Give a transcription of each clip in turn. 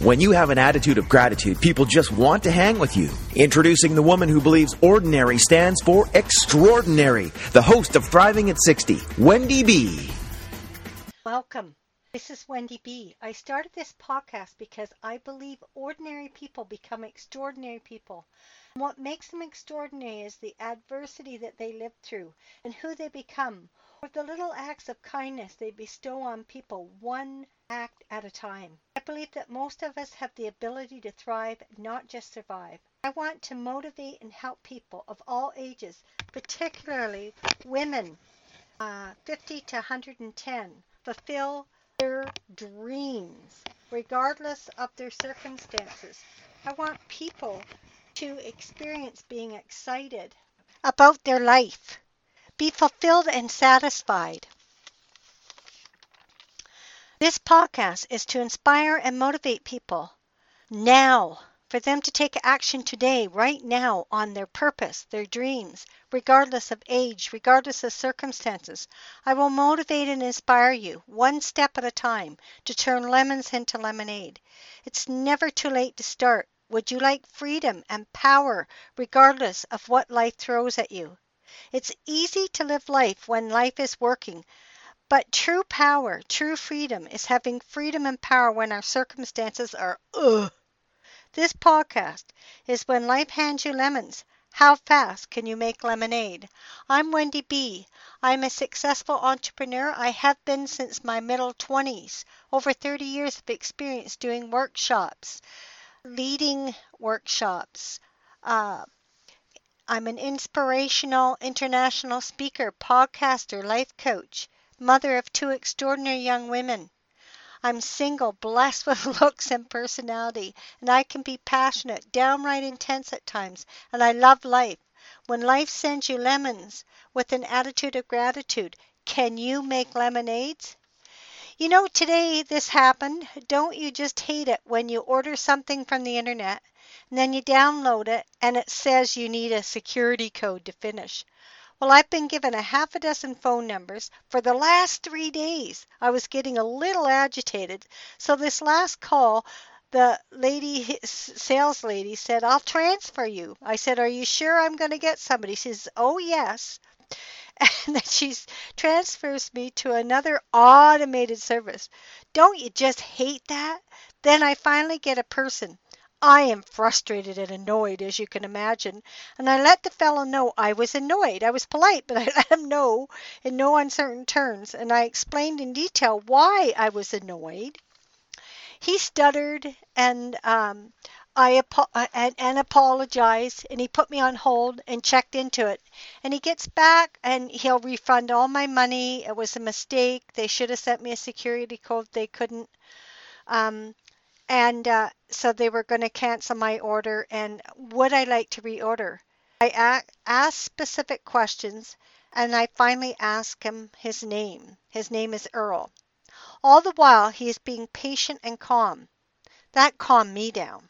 When you have an attitude of gratitude, people just want to hang with you. Introducing the woman who believes ordinary stands for extraordinary, the host of Thriving at 60, Wendy B. Welcome. This is Wendy B. I started this podcast because I believe ordinary people become extraordinary people. What makes them extraordinary is the adversity that they live through and who they become, or the little acts of kindness they bestow on people, one act at a time. I believe that most of us have the ability to thrive, not just survive. I want to motivate and help people of all ages, particularly women, uh, 50 to 110, fulfill their dreams, regardless of their circumstances. I want people to experience being excited about their life, be fulfilled and satisfied. This podcast is to inspire and motivate people now for them to take action today, right now, on their purpose, their dreams, regardless of age, regardless of circumstances. I will motivate and inspire you, one step at a time, to turn lemons into lemonade. It's never too late to start. Would you like freedom and power, regardless of what life throws at you? It's easy to live life when life is working. But true power, true freedom is having freedom and power when our circumstances are ugh. This podcast is when life hands you lemons. How fast can you make lemonade? I'm Wendy B. I'm a successful entrepreneur. I have been since my middle 20s. Over 30 years of experience doing workshops, leading workshops. Uh, I'm an inspirational international speaker, podcaster, life coach, mother of two extraordinary young women. I'm single, blessed with looks and personality, and I can be passionate, downright intense at times, and I love life. When life sends you lemons with an attitude of gratitude, can you make lemonades? You know, today this happened. Don't you just hate it when you order something from the internet and then you download it and it says you need a security code to finish? Well, I've been given a half a dozen phone numbers for the last three days. I was getting a little agitated. So this last call, the lady, sales lady said, I'll transfer you. I said, Are you sure I'm going to get somebody? She says, Oh, yes. And then she transfers me to another automated service. Don't you just hate that? Then I finally get a person I am frustrated and annoyed, as you can imagine, and I let the fellow know I was annoyed. I was polite, but I let him know in no uncertain terms, and I explained in detail why I was annoyed. He stuttered and um, I and, and apologized, and he put me on hold and checked into it. And he gets back and he'll refund all my money. It was a mistake. They should have sent me a security code. They couldn't. Um, and uh, so they were going to cancel my order and would I like to reorder? I asked specific questions and I finally asked him his name. His name is Earl. All the while he is being patient and calm. That calmed me down.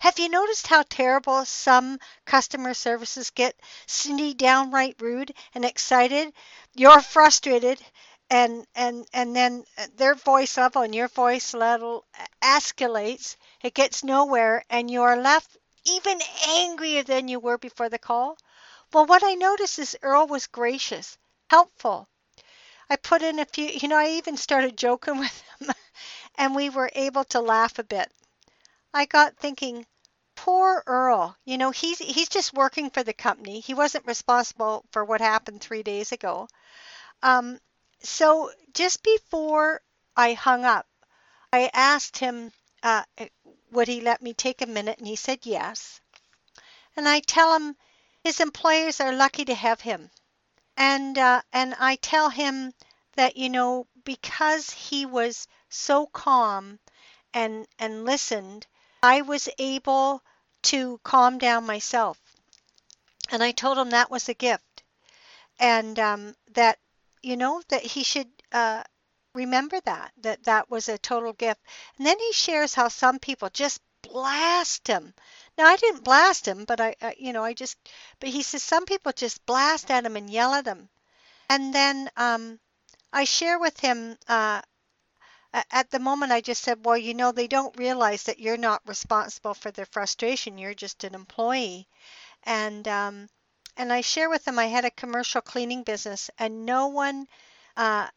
Have you noticed how terrible some customer services get? Cindy downright rude and excited. You're frustrated and and and then their voice level and your voice level escalates. It gets nowhere and you're left even angrier than you were before the call. Well what i noticed is earl was gracious helpful. I put in a few you know i even started joking with him and we were able to laugh a bit. I got thinking poor earl. You know he's he's just working for the company. He wasn't responsible for what happened three days ago. Um, so just before I hung up, I asked him, uh, would he let me take a minute? And he said yes. And I tell him his employers are lucky to have him. And, uh, and I tell him that, you know, because he was so calm and, and listened, I was able to calm down myself. And I told him that was a gift. And um, that, you know, that he should uh, remember that, that that was a total gift. And then he shares how some people just blast him. Now I didn't blast him, but I, you know, I just, but he says some people just blast at him and yell at him. And then um, I share with him uh, at the moment I just said, well, you know, they don't realize that you're not responsible for their frustration. You're just an employee. And um, and I share with them I had a commercial cleaning business, and no one uh,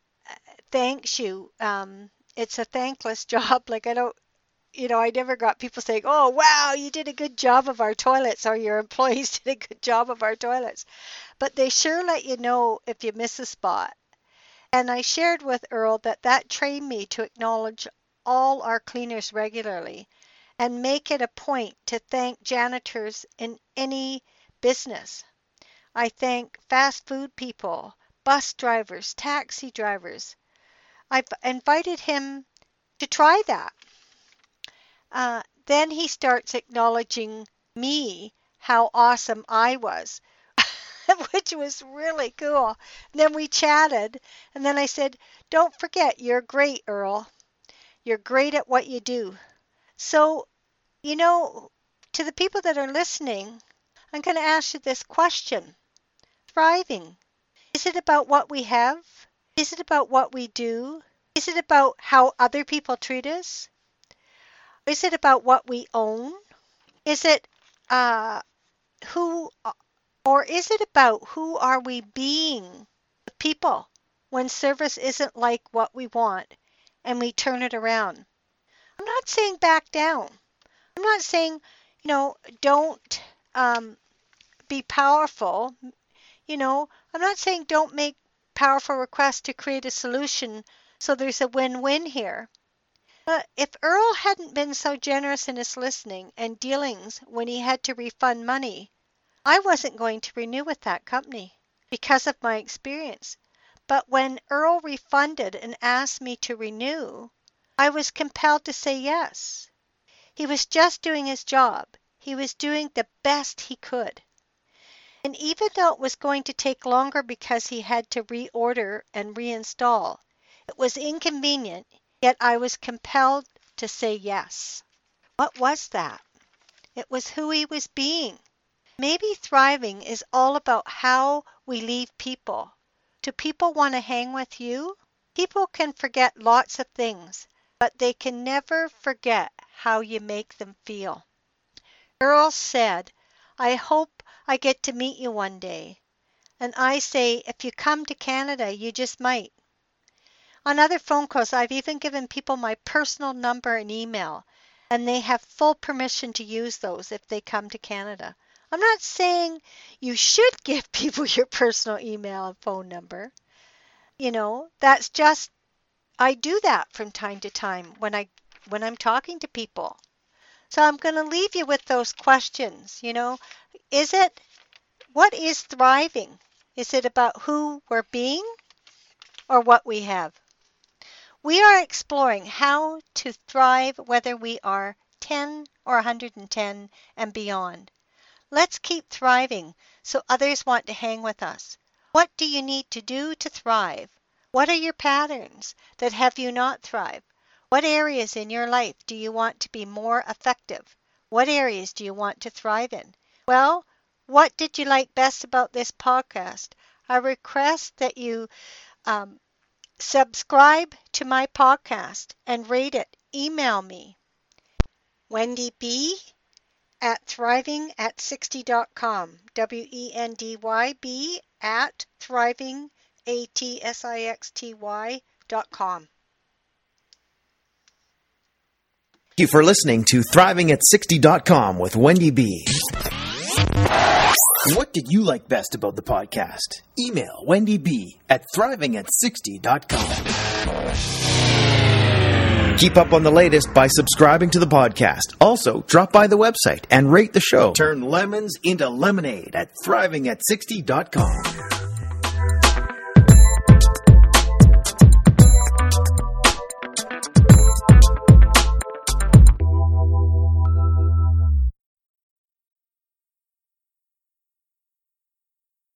thanks you. Um, it's a thankless job. Like I don't, you know, I never got people saying, "Oh, wow, you did a good job of our toilets," or "Your employees did a good job of our toilets," but they sure let you know if you miss a spot. And I shared with Earl that that trained me to acknowledge all our cleaners regularly and make it a point to thank janitors in any business. I thank fast food people, bus drivers, taxi drivers. I've invited him to try that. Uh, then he starts acknowledging me, how awesome I was, which was really cool. And then we chatted, and then I said, Don't forget, you're great, Earl. You're great at what you do. So, you know, to the people that are listening, I'm going to ask you this question Thriving. Is it about what we have? Is it about what we do? Is it about how other people treat us? Is it about what we own? Is it uh, who, or is it about who are we being, the people, when service isn't like what we want and we turn it around? I'm not saying back down. I'm not saying, you know, don't um, be powerful. You know, I'm not saying don't make powerful requests to create a solution so there's a win win here. But if Earl hadn't been so generous in his listening and dealings when he had to refund money, I wasn't going to renew with that company because of my experience. But when Earl refunded and asked me to renew, I was compelled to say yes. He was just doing his job. He was doing the best he could. And even though it was going to take longer because he had to reorder and reinstall, it was inconvenient, yet I was compelled to say yes. What was that? It was who he was being. Maybe thriving is all about how we leave people. Do people want to hang with you? People can forget lots of things, but they can never forget how you make them feel. Earl said, I hope I get to meet you one day. And I say, if you come to Canada, you just might. On other phone calls, I've even given people my personal number and email, and they have full permission to use those if they come to Canada. I'm not saying you should give people your personal email and phone number. You know, that's just I do that from time to time when I when I'm talking to people. So I'm going to leave you with those questions, you know. Is it what is thriving? Is it about who we're being or what we have? We are exploring how to thrive whether we are 10 or 110 and beyond. Let's keep thriving so others want to hang with us. What do you need to do to thrive? What are your patterns that have you not thrive? What areas in your life do you want to be more effective? What areas do you want to thrive in? Well, what did you like best about this podcast? I request that you um, Subscribe to my podcast and rate it. Email me. Wendy B at thriving at 60.com. W E N D Y B at thriving A T S I X T Y dot com. Thank you for listening to Thriving at 60.com with Wendy B. What did you like best about the podcast? Email Wendy B at thrivingat60.com. Keep up on the latest by subscribing to the podcast. Also, drop by the website and rate the show. Turn lemons into lemonade at thrivingat60.com.